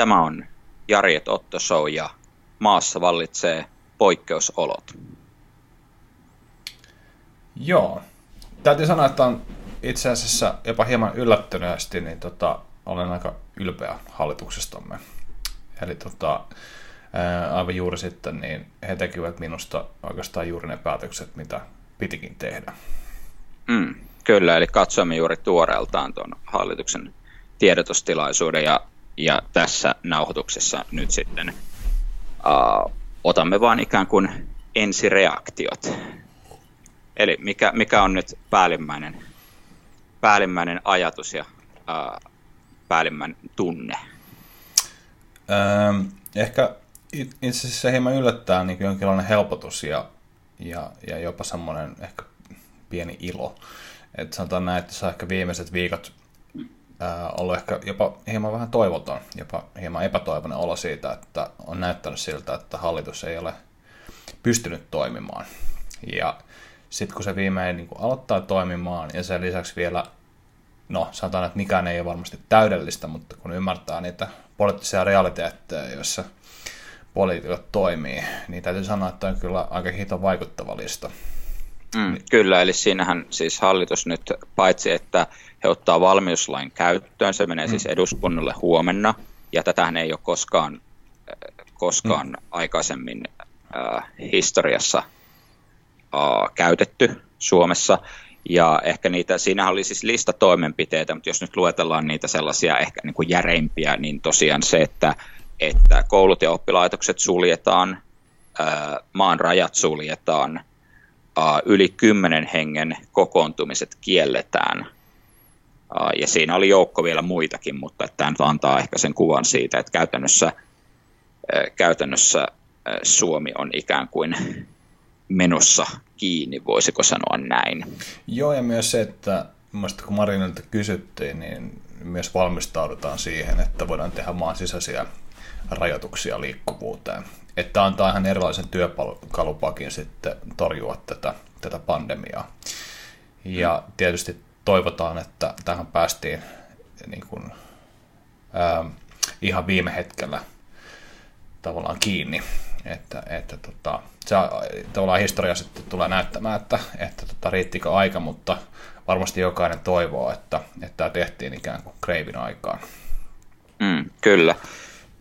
Tämä on Jarjet Otto Show ja maassa vallitsee poikkeusolot. Joo. Täytyy sanoa, että on itse asiassa jopa hieman yllättyneesti, niin tota, olen aika ylpeä hallituksestamme. Eli tota, ää, aivan juuri sitten, niin he tekivät minusta oikeastaan juuri ne päätökset, mitä pitikin tehdä. Mm, kyllä, eli katsoimme juuri tuoreeltaan tuon hallituksen tiedotustilaisuuden ja, ja tässä nauhoituksessa nyt sitten uh, otamme vaan ikään kuin ensireaktiot. Eli mikä, mikä on nyt päällimmäinen, päällimmäinen ajatus ja uh, päällimmäinen tunne? Öö, ehkä itse asiassa hieman yllättää niin jonkinlainen helpotus ja, ja, ja jopa semmoinen ehkä pieni ilo. Että sanotaan näin, että saa ehkä viimeiset viikot ää, ollut ehkä jopa hieman vähän toivoton, jopa hieman epätoivoinen olo siitä, että on näyttänyt siltä, että hallitus ei ole pystynyt toimimaan. Ja sitten kun se viimein niin kun aloittaa toimimaan ja sen lisäksi vielä, no sanotaan, että mikään ei ole varmasti täydellistä, mutta kun ymmärtää niitä poliittisia realiteetteja, joissa poliitikot toimii, niin täytyy sanoa, että on kyllä aika hito vaikuttava lista. Mm, kyllä, eli siinähän siis hallitus nyt paitsi, että he ottaa valmiuslain käyttöön, se menee mm. siis eduskunnalle huomenna, ja tätähän ei ole koskaan, äh, koskaan mm. aikaisemmin äh, historiassa äh, käytetty Suomessa, ja ehkä niitä, siinä oli siis lista toimenpiteitä, mutta jos nyt luetellaan niitä sellaisia ehkä niin kuin järeimpiä, niin tosiaan se, että, että koulut ja oppilaitokset suljetaan, äh, maan rajat suljetaan, yli kymmenen hengen kokoontumiset kielletään. Ja siinä oli joukko vielä muitakin, mutta tämä nyt antaa ehkä sen kuvan siitä, että käytännössä, käytännössä Suomi on ikään kuin menossa kiinni, voisiko sanoa näin. Joo, ja myös se, että kun Marinilta kysyttiin, niin myös valmistaudutaan siihen, että voidaan tehdä maan sisäisiä rajoituksia liikkuvuuteen että antaa ihan erilaisen työkalupakin sitten torjua tätä, tätä pandemiaa. Ja tietysti toivotaan, että tähän päästiin niin kuin, ää, ihan viime hetkellä tavallaan kiinni. Että, että tota, se tavallaan historia sitten tulee näyttämään, että, että tota, riittikö aika, mutta varmasti jokainen toivoo, että, että tämä tehtiin ikään kuin kreivin aikaan. Mm, kyllä.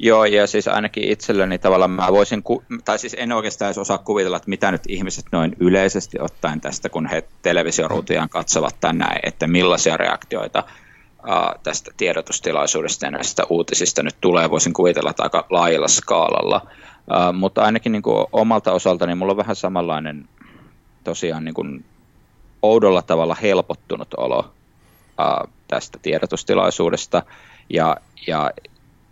Joo, ja siis ainakin itselleni tavallaan mä voisin, ku- tai siis en oikeastaan edes osaa kuvitella, että mitä nyt ihmiset noin yleisesti ottaen tästä, kun he televisioruutujaan katsovat tänään, että millaisia reaktioita uh, tästä tiedotustilaisuudesta ja näistä uutisista nyt tulee. Voisin kuvitella, että aika laajalla skaalalla. Uh, mutta ainakin niin kuin omalta osaltani mulla on vähän samanlainen tosiaan niin kuin oudolla tavalla helpottunut olo uh, tästä tiedotustilaisuudesta. Ja, ja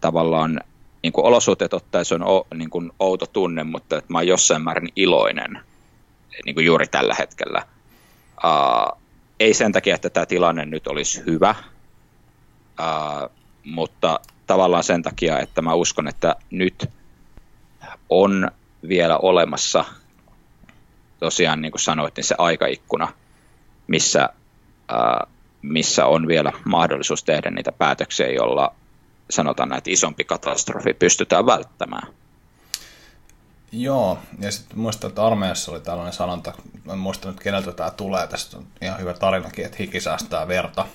tavallaan niin kuin olosuhteet ottaen se on o, niin kuin outo tunne, mutta että mä oon jossain määrin iloinen niin kuin juuri tällä hetkellä. Uh, ei sen takia, että tämä tilanne nyt olisi hyvä, uh, mutta tavallaan sen takia, että mä uskon, että nyt on vielä olemassa tosiaan niin kuin sanoit, niin se aikaikkuna, missä, uh, missä on vielä mahdollisuus tehdä niitä päätöksiä, jolla sanotaan että isompi katastrofi pystytään välttämään. Joo, ja sitten muistan, että armeijassa oli tällainen sanonta, en muista nyt keneltä tämä tulee, tästä on ihan hyvä tarinakin, että hiki säästää verta.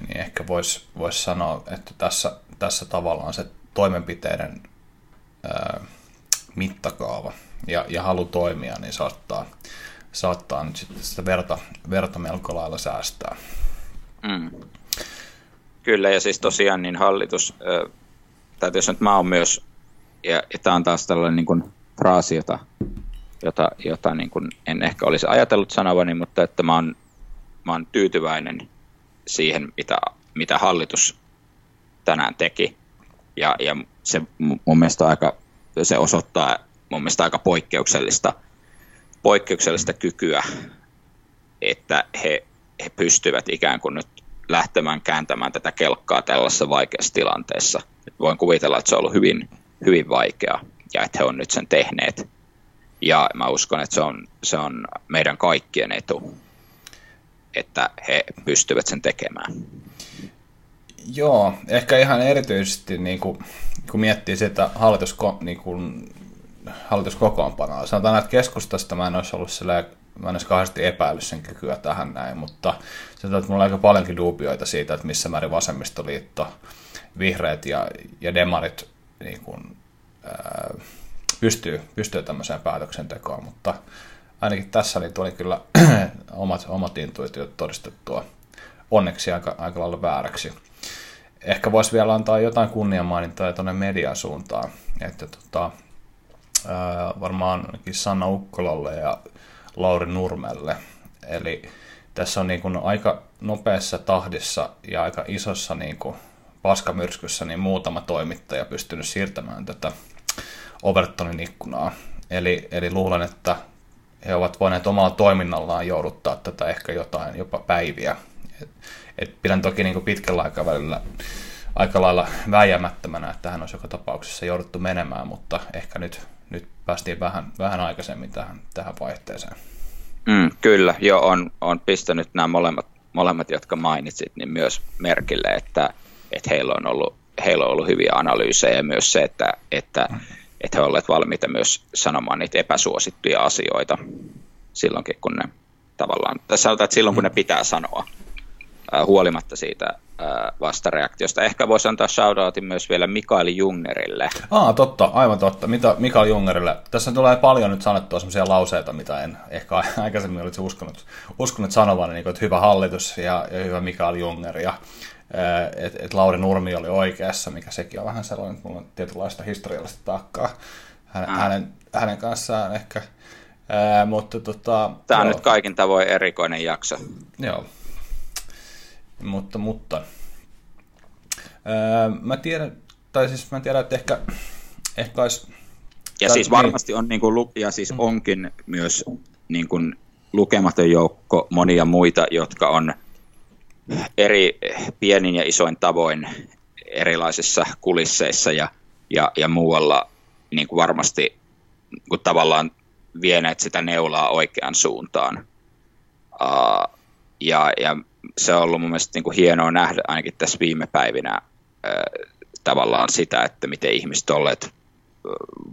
Niin ehkä voisi vois sanoa, että tässä, tässä tavallaan se toimenpiteiden ää, mittakaava ja, ja halu toimia, niin saattaa, saattaa nyt sitten sitä verta, verta melko lailla säästää. Mm. Kyllä, ja siis tosiaan niin hallitus, tai jos nyt mä oon myös, ja, ja tämä on taas tällainen niin kuin fraasi, jota, jota, jota niin kuin en ehkä olisi ajatellut sanovani, mutta että mä oon, mä oon tyytyväinen siihen, mitä, mitä hallitus tänään teki. Ja, ja se mun mielestä aika, se osoittaa mun mielestä aika poikkeuksellista, poikkeuksellista kykyä, että he, he pystyvät ikään kuin nyt lähtemään kääntämään tätä kelkkaa tällaisessa vaikeassa tilanteessa. Voin kuvitella, että se on ollut hyvin, hyvin vaikeaa ja että he on nyt sen tehneet. Ja mä uskon, että se on, se on meidän kaikkien etu, että he pystyvät sen tekemään. Joo, ehkä ihan erityisesti niin kuin, kun miettii sitä hallitusko, niin kuin, hallituskokoonpanoa. Sanotaan, että keskustasta mä en olisi ollut mä en olisi kauheasti epäillyt sen kykyä tähän näin, mutta se että mulla on aika paljonkin duubioita siitä, että missä määrin vasemmistoliitto, vihreät ja, ja demarit niin kuin, ää, pystyy, pystyy tämmöiseen päätöksentekoon, mutta ainakin tässä niin tuli kyllä omat, omat intuitiot todistettua onneksi aika, aika lailla vääräksi. Ehkä voisi vielä antaa jotain kunniamainintaa tuonne median suuntaan, että tota, ää, varmaan Sanna Ukkolalle ja Lauri Nurmelle. Eli tässä on niin kuin aika nopeassa tahdissa ja aika isossa niin kuin paskamyrskyssä niin muutama toimittaja pystynyt siirtämään tätä Overtonin ikkunaa. Eli, eli luulen, että he ovat voineet omalla toiminnallaan jouduttaa tätä ehkä jotain, jopa päiviä. Et, et pidän toki niin kuin pitkällä aikavälillä aika lailla väijämättömänä, että tähän olisi joka tapauksessa jouduttu menemään, mutta ehkä nyt, nyt päästiin vähän, vähän aikaisemmin tähän, tähän vaihteeseen. Mm, kyllä, jo on, on pistänyt nämä molemmat, molemmat, jotka mainitsit, niin myös merkille, että, että heillä, on ollut, heillä on ollut hyviä analyysejä ja myös se, että, että, että he ovat valmiita myös sanomaan niitä epäsuosittuja asioita silloinkin, kun ne tavallaan, tässä sanotaan, että silloin kun ne pitää sanoa, huolimatta siitä vastareaktiosta. Ehkä voisi antaa shoutoutin myös vielä Mikael Jungerille. Ah, totta, aivan totta. Mitä Mikael Jungerille? Tässä tulee paljon nyt sanottua sellaisia lauseita, mitä en ehkä aikaisemmin olisi uskonut, uskonut sanovan, niin kuin, että hyvä hallitus ja, ja hyvä Mikael Junger ja että et Lauri Nurmi oli oikeassa, mikä sekin on vähän sellainen, että mulla on tietynlaista historiallista taakkaa hänen, mm. hänen, hänen kanssaan ehkä. Ää, mutta tota, Tämä on joo. nyt kaikin tavoin erikoinen jakso. Joo, mutta, mutta öö, mä tiedän, tai siis mä tiedän, että ehkä, ehkä olisi... Ja siis varmasti on, niin kuin, ja siis mm. onkin myös niin kuin, lukematon joukko monia muita, jotka on eri pienin ja isoin tavoin erilaisissa kulisseissa ja, ja, ja muualla niin kuin varmasti niin kuin tavallaan vieneet sitä neulaa oikeaan suuntaan. Uh, ja, ja se on ollut mun mielestä niin kuin hienoa nähdä ainakin tässä viime päivinä tavallaan sitä, että miten ihmiset olleet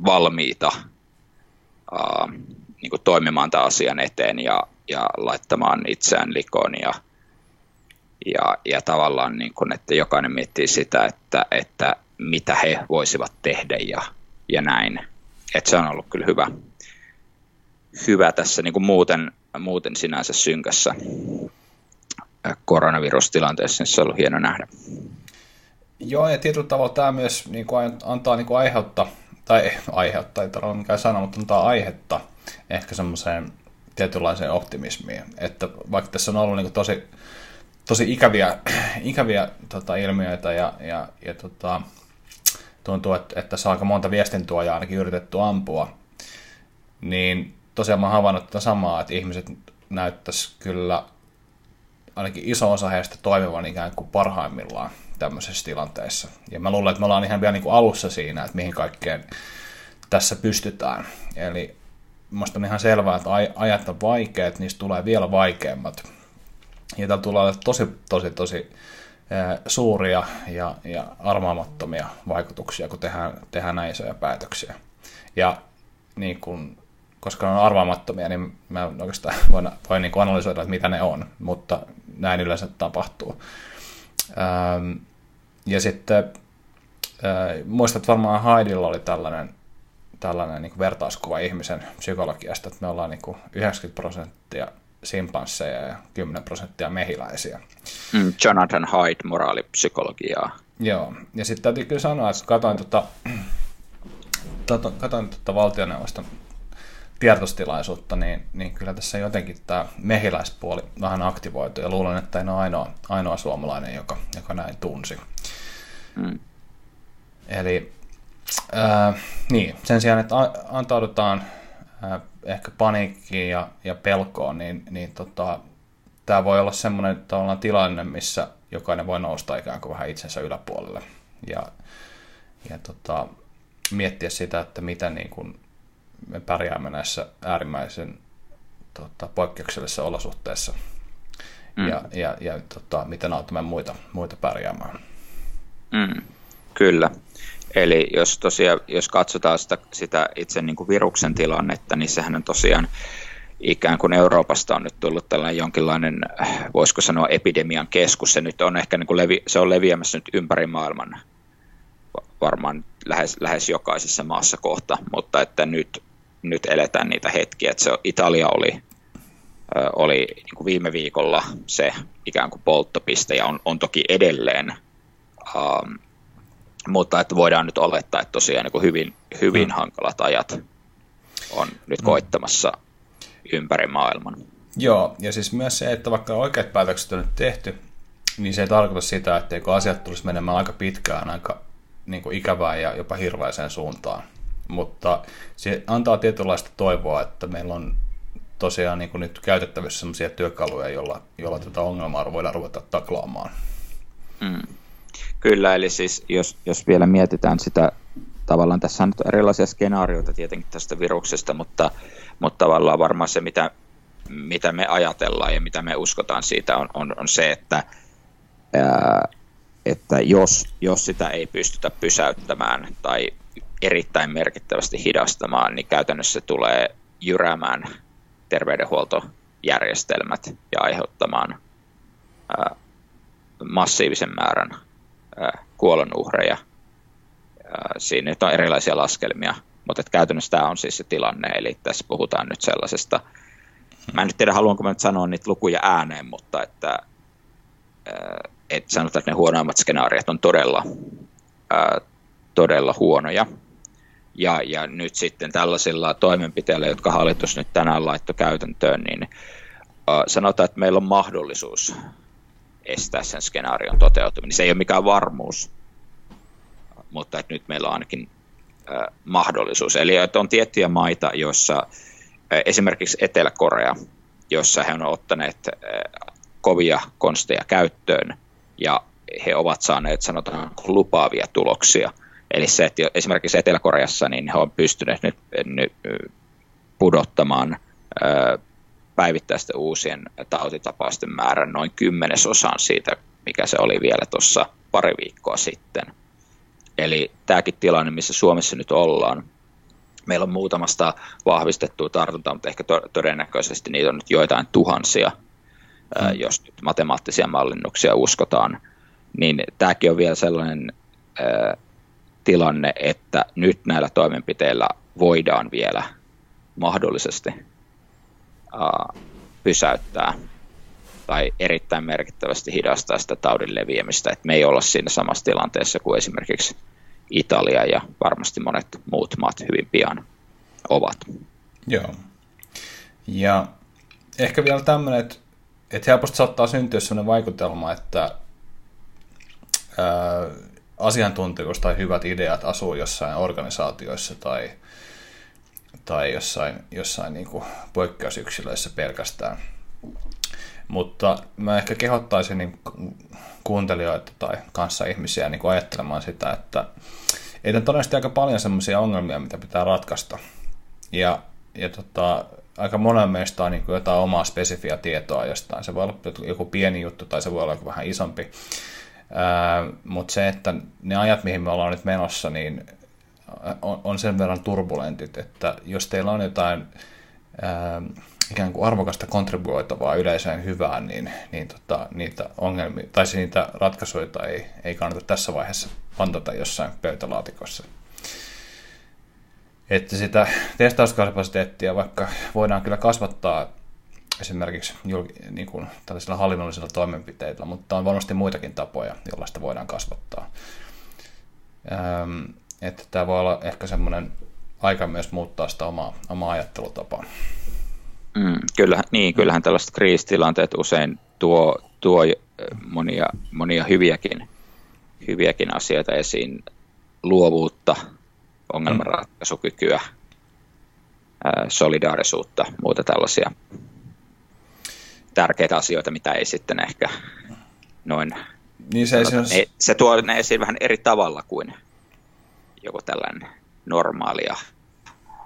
valmiita niin kuin toimimaan tämän asian eteen ja, ja laittamaan itseään likoon ja, ja, ja tavallaan, niin kuin, että jokainen miettii sitä, että, että mitä he voisivat tehdä ja, ja näin. Että se on ollut kyllä hyvä, hyvä tässä niin kuin muuten, muuten sinänsä synkässä koronavirustilanteessa, niin se on ollut hieno nähdä. Joo, ja tietyllä tavalla tämä myös niin kuin antaa niin kuin aiheutta, tai aiheutta, ei tarvitse mikään sanoa, mutta antaa aihetta ehkä semmoiseen tietynlaiseen optimismiin. Että vaikka tässä on ollut niin kuin tosi, tosi ikäviä, ikäviä tota, ilmiöitä ja, ja, ja tota, tuntuu, että, että on aika monta viestintuojaa ainakin yritetty ampua, niin tosiaan mä oon havainnut tätä samaa, että ihmiset näyttäisi kyllä ainakin iso osa heistä toimivan ikään kuin parhaimmillaan tämmöisessä tilanteessa. Ja mä luulen, että me ollaan ihan vielä niin kuin alussa siinä, että mihin kaikkeen tässä pystytään. Eli minusta on ihan selvää, että ajat on vaikeat, niistä tulee vielä vaikeammat. Ja täällä tulee olla tosi, tosi, tosi suuria ja, ja armaamattomia vaikutuksia, kun tehdään, tehdään näin isoja päätöksiä. Ja niin kuin koska ne on arvaamattomia, niin mä oikeastaan voin, voin niin analysoida, että mitä ne on, mutta näin yleensä tapahtuu. Ähm, ja sitten äh, muistat varmaan Haidilla oli tällainen, tällainen niin vertauskuva ihmisen psykologiasta, että me ollaan niin 90 prosenttia simpansseja ja 10 prosenttia mehiläisiä. Mm, Jonathan Haidt, moraalipsykologiaa. Joo, ja sitten täytyy kyllä sanoa, että katsoin, tota, katsoin tota valtioneuvoston tiedotustilaisuutta, niin, niin kyllä tässä jotenkin tämä mehiläispuoli vähän aktivoitu ja luulen, että en ole ainoa, ainoa suomalainen, joka, joka näin tunsi. Mm. Eli äh, niin, sen sijaan, että antaudutaan äh, ehkä paniikkiin ja, ja pelkoon, niin, niin tota, tämä voi olla semmoinen tilanne, missä jokainen voi nousta ikään kuin vähän itsensä yläpuolelle ja, ja tota, miettiä sitä, että mitä niin kuin me pärjäämme näissä äärimmäisen tota, poikkeuksellisissa olosuhteissa mm. ja, ja, ja tota, miten autamme muita, muita pärjäämään. Mm, kyllä. Eli jos tosiaan, jos katsotaan sitä, sitä itse niin kuin viruksen tilannetta, niin sehän on tosiaan ikään kuin Euroopasta on nyt tullut tällainen jonkinlainen, voisiko sanoa epidemian keskus. Se nyt on ehkä niin kuin levi, se on leviämässä nyt ympäri maailman varmaan lähes, lähes jokaisessa maassa kohta, mutta että nyt, nyt eletään niitä hetkiä. Että se Italia oli, oli niin kuin viime viikolla se ikään kuin polttopiste ja on, on toki edelleen, um, mutta että voidaan nyt olettaa, että tosiaan niin kuin hyvin, hyvin mm. hankalat ajat on nyt mm. koittamassa ympäri maailman. Joo, ja siis myös se, että vaikka oikeat päätökset on nyt tehty, niin se ei tarkoita sitä, etteikö asiat tulisi menemään aika pitkään, aika niin kuin ikävään ja jopa hirveäseen suuntaan. Mutta se antaa tietynlaista toivoa, että meillä on tosiaan niin kuin nyt käytettävissä sellaisia työkaluja, joilla, joilla tätä ongelmaa voidaan ruveta taklaamaan. Mm. Kyllä, eli siis jos, jos vielä mietitään sitä, tavallaan tässä on nyt erilaisia skenaarioita tietenkin tästä viruksesta, mutta, mutta tavallaan varmaan se, mitä, mitä me ajatellaan ja mitä me uskotaan siitä, on, on, on se, että ää, että jos, jos sitä ei pystytä pysäyttämään tai erittäin merkittävästi hidastamaan, niin käytännössä tulee jyräämään terveydenhuoltojärjestelmät ja aiheuttamaan massiivisen määrän ää, kuolonuhreja. Siinä nyt on erilaisia laskelmia, mutta että käytännössä tämä on siis se tilanne, eli tässä puhutaan nyt sellaisesta, mä en nyt tiedä haluanko mä nyt sanoa niitä lukuja ääneen, mutta että että sanotaan, että ne huonoimmat skenaariot on todella, todella huonoja. Ja, ja nyt sitten tällaisilla toimenpiteillä, jotka hallitus nyt tänään laittoi käytäntöön, niin sanotaan, että meillä on mahdollisuus estää sen skenaarion toteutuminen. Se ei ole mikään varmuus, mutta että nyt meillä on ainakin ää, mahdollisuus. Eli että on tiettyjä maita, joissa ää, esimerkiksi Etelä-Korea, jossa he on ottaneet kovia konsteja käyttöön ja he ovat saaneet sanotaan lupaavia tuloksia. Eli se, että esimerkiksi Etelä-Koreassa niin he on pystyneet nyt, nyt pudottamaan päivittäisten uusien tautitapausten määrän noin kymmenesosan siitä, mikä se oli vielä tuossa pari viikkoa sitten. Eli tämäkin tilanne, missä Suomessa nyt ollaan, meillä on muutamasta vahvistettua tartuntaa, mutta ehkä todennäköisesti niitä on nyt joitain tuhansia – mm. jos nyt matemaattisia mallinnuksia uskotaan, niin tämäkin on vielä sellainen tilanne, että nyt näillä toimenpiteillä voidaan vielä mahdollisesti ää, pysäyttää tai erittäin merkittävästi hidastaa sitä taudin leviämistä, että me ei olla siinä samassa tilanteessa kuin esimerkiksi Italia ja varmasti monet muut maat hyvin pian ovat. Joo. Ja ehkä vielä tämmöinen, että että helposti saattaa syntyä sellainen vaikutelma, että ää, asiantuntijuus tai hyvät ideat asuu jossain organisaatioissa tai, tai jossain, jossain niin kuin poikkeusyksilöissä pelkästään. Mutta mä ehkä kehottaisin niin kuuntelijoita tai kanssa ihmisiä niin kuin ajattelemaan sitä, että ei on todennäköisesti aika paljon sellaisia ongelmia, mitä pitää ratkaista. Ja, ja tota, aika monen meistä on niin kuin jotain omaa spesifiä tietoa jostain. Se voi olla joku pieni juttu tai se voi olla joku vähän isompi. Mutta se, että ne ajat, mihin me ollaan nyt menossa, niin on, on sen verran turbulentit, että jos teillä on jotain ää, ikään kuin arvokasta kontribuoitavaa yleiseen hyvään, niin, niin tota, niitä ongelmia, tai niitä ratkaisuja ei, ei kannata tässä vaiheessa pantata jossain pöytälaatikossa. Että sitä testauskapasiteettia vaikka voidaan kyllä kasvattaa esimerkiksi julk- niin kuin tällaisilla hallinnollisilla toimenpiteillä, mutta on varmasti muitakin tapoja, joilla sitä voidaan kasvattaa. Ähm, että tämä voi olla ehkä semmoinen aika myös muuttaa sitä omaa, omaa ajattelutapaa. Mm, kyllä, niin, kyllähän tällaiset kriisitilanteet usein tuo, tuo monia, monia hyviäkin, hyviäkin asioita esiin, luovuutta, ongelmanratkaisukykyä, solidaarisuutta, muuta tällaisia tärkeitä asioita, mitä ei sitten ehkä noin... Niin se, sanota, se, se tuo ne esiin vähän eri tavalla kuin joku tällainen normaali ja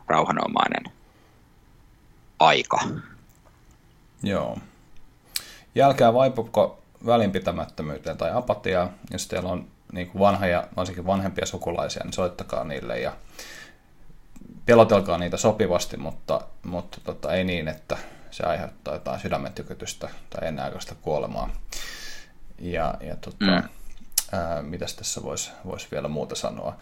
rauhanomainen aika. Joo. Jälkää vaipuuko välinpitämättömyyteen tai apatiaa, jos teillä on niin kuin vanhoja, varsinkin vanhempia sukulaisia, niin soittakaa niille ja pelotelkaa niitä sopivasti, mutta, mutta tota, ei niin, että se aiheuttaa jotain sydämen tykytystä tai ennenaikaista kuolemaa. Ja, ja tota, mm. ää, mitäs tässä voisi vois vielä muuta sanoa?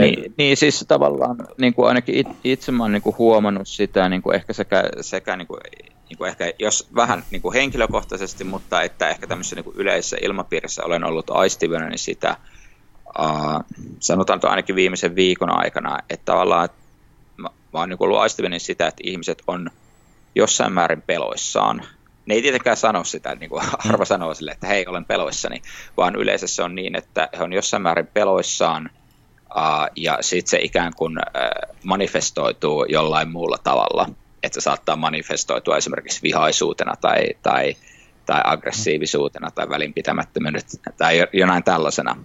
Niin, niin siis tavallaan niin kuin ainakin itse mä oon niin kuin huomannut sitä niin kuin ehkä sekä, sekä niin kuin, niin kuin ehkä, jos vähän niin kuin henkilökohtaisesti, mutta että ehkä tämmöisessä niin kuin yleisessä ilmapiirissä olen ollut aistivana, niin sitä uh, sanotaan ainakin viimeisen viikon aikana, että tavallaan mä, mä oon niin ollut aistivana sitä, että ihmiset on jossain määrin peloissaan. Ne ei tietenkään sano sitä, niin kuin Arva sanoo sille, että hei, olen peloissani, vaan yleensä se on niin, että he on jossain määrin peloissaan, uh, ja sitten se ikään kuin uh, manifestoituu jollain muulla tavalla, että se saattaa manifestoitua esimerkiksi vihaisuutena tai, tai, tai aggressiivisuutena tai välinpitämättömyydenä tai jonain tällaisena.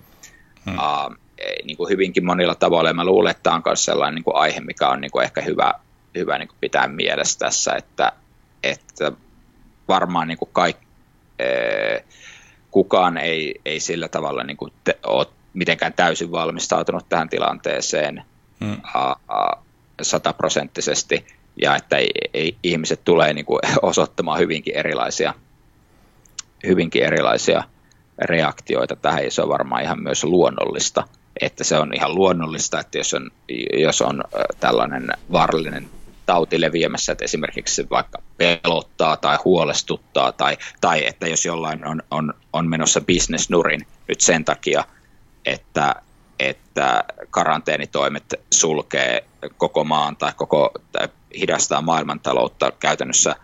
Hmm. Uh, niin kuin hyvinkin monilla tavoilla, ja mä luulen, että tämä on myös sellainen niin kuin aihe, mikä on niin kuin ehkä hyvä hyvä niin kuin pitää mielessä tässä, että, että varmaan niin kuin kaik, kukaan ei, ei sillä tavalla niin kuin te, ole mitenkään täysin valmistautunut tähän tilanteeseen hmm. sataprosenttisesti, ja että ei, ei, ihmiset tulee niin kuin osoittamaan hyvinkin erilaisia, hyvinkin erilaisia reaktioita tähän, ja se on varmaan ihan myös luonnollista, että se on ihan luonnollista, että jos on, jos on tällainen vaarallinen tauti leviämässä, että esimerkiksi vaikka pelottaa tai huolestuttaa, tai, tai että jos jollain on, on, on menossa nurin nyt sen takia, että, että karanteenitoimet sulkee koko maan tai, koko, tai hidastaa maailmantaloutta käytännössä,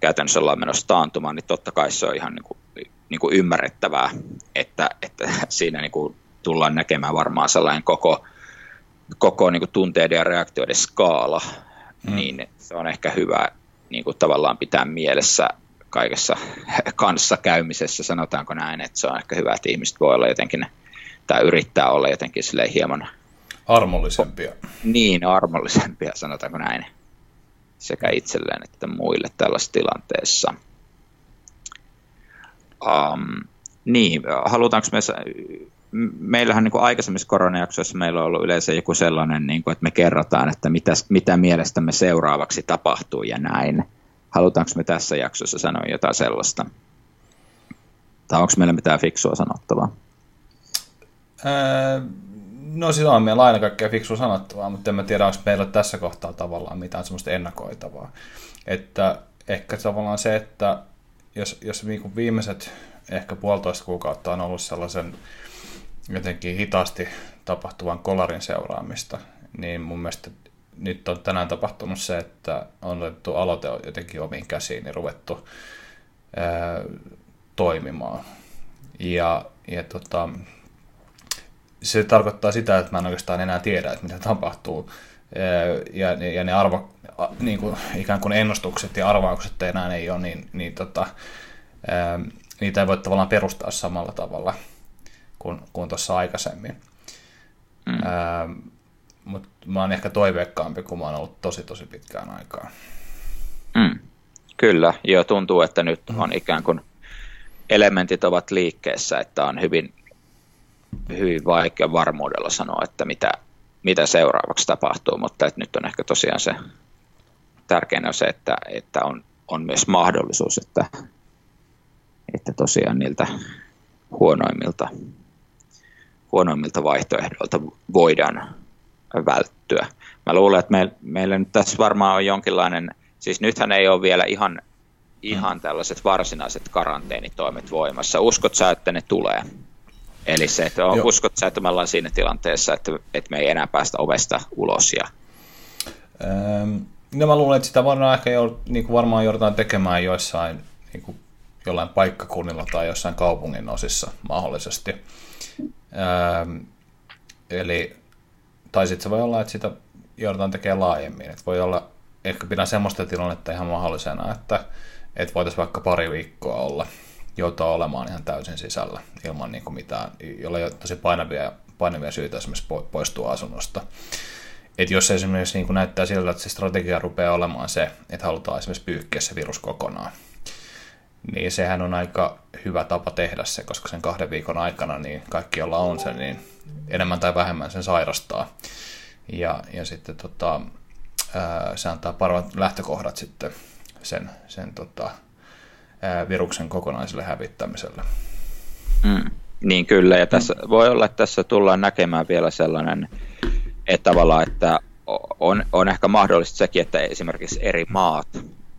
käytännössä ollaan menossa taantumaan, niin totta kai se on ihan niin kuin, niin kuin ymmärrettävää, että, että siinä niin kuin tullaan näkemään varmaan sellainen koko, koko niin kuin tunteiden ja reaktioiden skaala, mm. niin se on ehkä hyvä niin kuin tavallaan pitää mielessä kaikessa kanssakäymisessä, sanotaanko näin, että se on ehkä hyvä, että ihmiset voi olla jotenkin, tai yrittää olla jotenkin silleen hieman armollisempia. Niin, armollisempia, sanotaanko näin, sekä itselleen että muille tällaisessa tilanteessa. Um, niin, halutaanko me meillähän niin kuin aikaisemmissa koronajaksoissa meillä on ollut yleensä joku sellainen, niin kuin, että me kerrotaan, että mitä, mitä mielestämme seuraavaksi tapahtuu ja näin. Halutaanko me tässä jaksossa sanoa jotain sellaista? Tai onko meillä mitään fiksua sanottavaa? Öö, no siis on meillä aina kaikkea fiksua sanottavaa, mutta en mä tiedä, onko meillä tässä kohtaa tavallaan mitään semmoista ennakoitavaa. Että ehkä tavallaan se, että jos, jos niin viimeiset ehkä puolitoista kuukautta on ollut sellaisen jotenkin hitaasti tapahtuvan kolarin seuraamista, niin mun mielestä nyt on tänään tapahtunut se, että on otettu aloite jotenkin omiin käsiin ja ruvettu ää, toimimaan. Ja, ja tota, se tarkoittaa sitä, että mä en oikeastaan enää tiedä, että mitä tapahtuu. Ja, ja ne arvo, niin kuin, ikään kuin ennustukset ja arvaukset enää ei ole, niin, niin tota, ää, niitä ei voi tavallaan perustaa samalla tavalla – kuin, kuin tuossa aikaisemmin. Mm. Ää, Mutta mä oon ehkä toiveikkaampi, kun mä oon ollut tosi tosi pitkään aikaa. Mm. Kyllä, joo tuntuu, että nyt mm. on ikään kuin elementit ovat liikkeessä, että on hyvin, hyvin vaikea varmuudella sanoa, että mitä, mitä seuraavaksi tapahtuu, mutta että nyt on ehkä tosiaan se tärkein on se, että, että on, on myös mahdollisuus, että, että tosiaan niiltä huonoimmilta huonoimmilta vaihtoehdoilta voidaan välttyä. Mä luulen, että me, meillä nyt tässä varmaan on jonkinlainen, siis nythän ei ole vielä ihan, ihan mm. tällaiset varsinaiset karanteenitoimet voimassa. Uskot sä, että ne tulee? Eli se, että on, uskot sä, että me ollaan siinä tilanteessa, että, että me ei enää päästä ovesta ulos? Ja... Ähm, no mä luulen, että sitä varmaan ehkä jo, niin kuin varmaan joudutaan tekemään joissain niin kuin jollain paikkakunnilla tai jossain kaupungin osissa mahdollisesti. Eli, tai sitten se voi olla, että sitä joudutaan tekemään laajemmin. Että voi olla, ehkä pidän semmoista tilannetta ihan mahdollisena, että, että voitaisiin vaikka pari viikkoa olla, joutua olemaan ihan täysin sisällä ilman niin kuin mitään, jolla ei ole tosi painavia, painavia syitä esimerkiksi poistua asunnosta. Et jos esimerkiksi niin kuin näyttää siltä, että se strategia rupeaa olemaan se, että halutaan esimerkiksi pyyhkiä se virus kokonaan, niin sehän on aika hyvä tapa tehdä se, koska sen kahden viikon aikana niin kaikki, joilla on sen, niin enemmän tai vähemmän sen sairastaa. Ja, ja sitten tota, ää, se antaa parhaat lähtökohdat sitten sen, sen tota, ää, viruksen kokonaiselle hävittämiselle. Mm, niin kyllä, ja tässä mm. voi olla, että tässä tullaan näkemään vielä sellainen, että tavallaan, että on, on ehkä mahdollista sekin, että esimerkiksi eri maat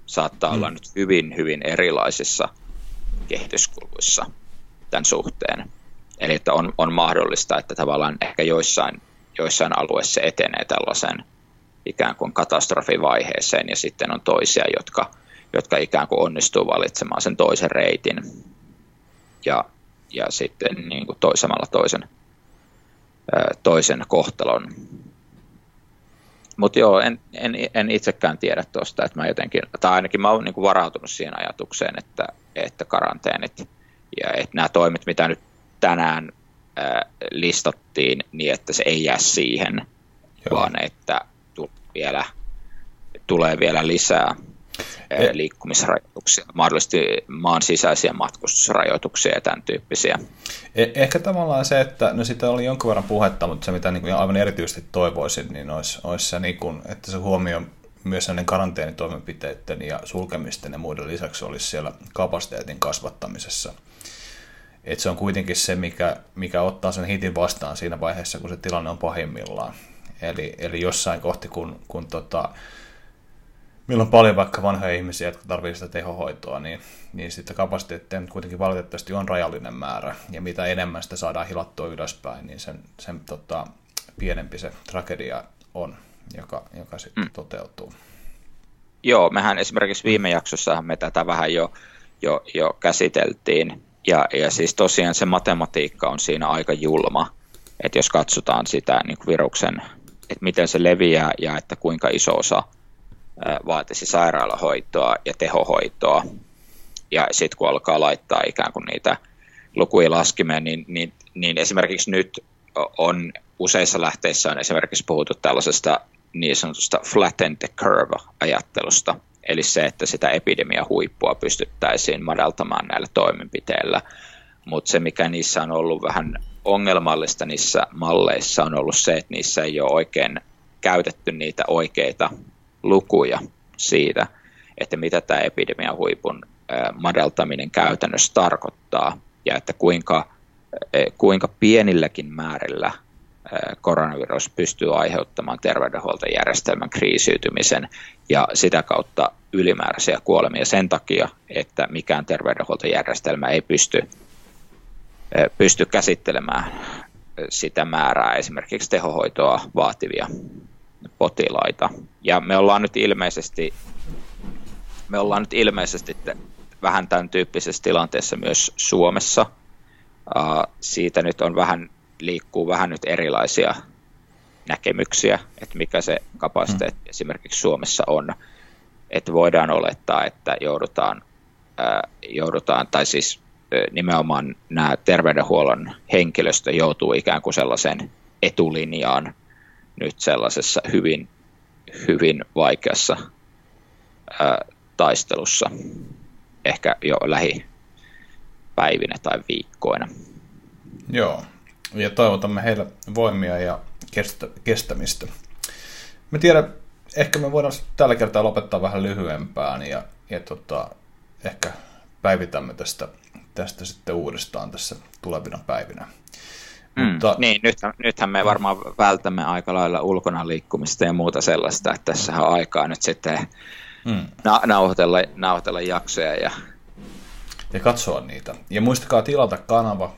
saattaa mm. olla nyt hyvin, hyvin erilaisissa kehityskuluissa tämän suhteen. Eli että on, on mahdollista, että tavallaan ehkä joissain, joissain alueissa se etenee tällaisen ikään kuin katastrofivaiheeseen ja sitten on toisia, jotka, jotka ikään kuin onnistuu valitsemaan sen toisen reitin ja, ja sitten niin kuin toisemalla toisen, toisen kohtalon mutta joo, en, en, en itsekään tiedä tuosta, että mä jotenkin, tai ainakin mä oon niin varautunut siihen ajatukseen, että, että karanteenit ja että nämä toimet, mitä nyt tänään ää, listattiin, niin että se ei jää siihen, joo. vaan että vielä, tulee vielä lisää e- liikkumisrajoituksia, mahdollisesti maan sisäisiä matkustusrajoituksia ja tämän tyyppisiä. Eh- ehkä tavallaan se, että no sitä oli jonkun verran puhetta, mutta se mitä niin kuin aivan erityisesti toivoisin, niin olisi, olisi se, niin kuin, että se huomio myös näiden karanteenitoimenpiteiden ja sulkemisten ja muiden lisäksi olisi siellä kapasiteetin kasvattamisessa. Et se on kuitenkin se, mikä, mikä ottaa sen hitin vastaan siinä vaiheessa, kun se tilanne on pahimmillaan. Eli, eli jossain kohti, kun, kun tota, milloin on paljon vaikka vanhoja ihmisiä, jotka tarvitsevat sitä tehohoitoa, niin, niin sitten kapasiteettia kuitenkin valitettavasti on rajallinen määrä, ja mitä enemmän sitä saadaan hilattua ylöspäin, niin sen, sen tota, pienempi se tragedia on, joka, joka sitten mm. toteutuu. Joo, mehän esimerkiksi viime jaksossa me tätä vähän jo, jo, jo käsiteltiin, ja, ja siis tosiaan se matematiikka on siinä aika julma, että jos katsotaan sitä niin viruksen, että miten se leviää ja että kuinka iso osa vaatisi sairaalahoitoa ja tehohoitoa. Ja sitten kun alkaa laittaa ikään kuin niitä lukuja laskimeen, niin, niin, niin esimerkiksi nyt on useissa lähteissä on esimerkiksi puhuttu tällaisesta niin sanotusta flatten the curve-ajattelusta, eli se, että sitä epidemiahuippua pystyttäisiin madaltamaan näillä toimenpiteillä. Mutta se, mikä niissä on ollut vähän ongelmallista niissä malleissa, on ollut se, että niissä ei ole oikein käytetty niitä oikeita lukuja siitä, että mitä tämä epidemian huipun madaltaminen käytännössä tarkoittaa ja että kuinka, kuinka pienilläkin määrillä koronavirus pystyy aiheuttamaan terveydenhuoltojärjestelmän kriisiytymisen ja sitä kautta ylimääräisiä kuolemia sen takia, että mikään terveydenhuoltojärjestelmä ei pysty, pysty käsittelemään sitä määrää esimerkiksi tehohoitoa vaativia potilaita. Ja me ollaan nyt ilmeisesti, me ollaan nyt ilmeisesti vähän tämän tyyppisessä tilanteessa myös Suomessa. Uh, siitä nyt on vähän, liikkuu vähän nyt erilaisia näkemyksiä, että mikä se kapasiteetti hmm. esimerkiksi Suomessa on. Että voidaan olettaa, että joudutaan, uh, joudutaan tai siis nimenomaan nämä terveydenhuollon henkilöstö joutuu ikään kuin sellaisen etulinjaan nyt sellaisessa hyvin, hyvin vaikeassa ää, taistelussa, ehkä jo lähipäivinä tai viikkoina. Joo, ja toivotamme heille voimia ja kestä, kestämistä. Mä tiedän, ehkä me voidaan tällä kertaa lopettaa vähän lyhyempään ja, ja tota, ehkä päivitämme tästä, tästä sitten uudestaan tässä tulevina päivinä. Mm. Mutta... Niin, nythän, nythän me varmaan vältämme aika lailla ulkona liikkumista ja muuta sellaista, että tässä on aikaa nyt sitten mm. na- nauhoitella, nauhoitella jaksoja. Ja... ja katsoa niitä. Ja muistakaa tilata kanava,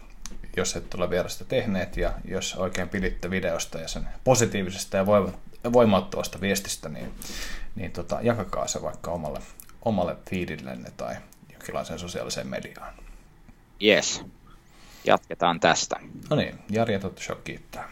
jos et ole vielä sitä tehneet, ja jos oikein piditte videosta ja sen positiivisesta ja voimauttavasta viestistä, niin, niin tota, jakakaa se vaikka omalle, omalle feedillenne tai jonkinlaiseen sosiaaliseen mediaan. Yes jatketaan tästä. No niin, Jari kiittää.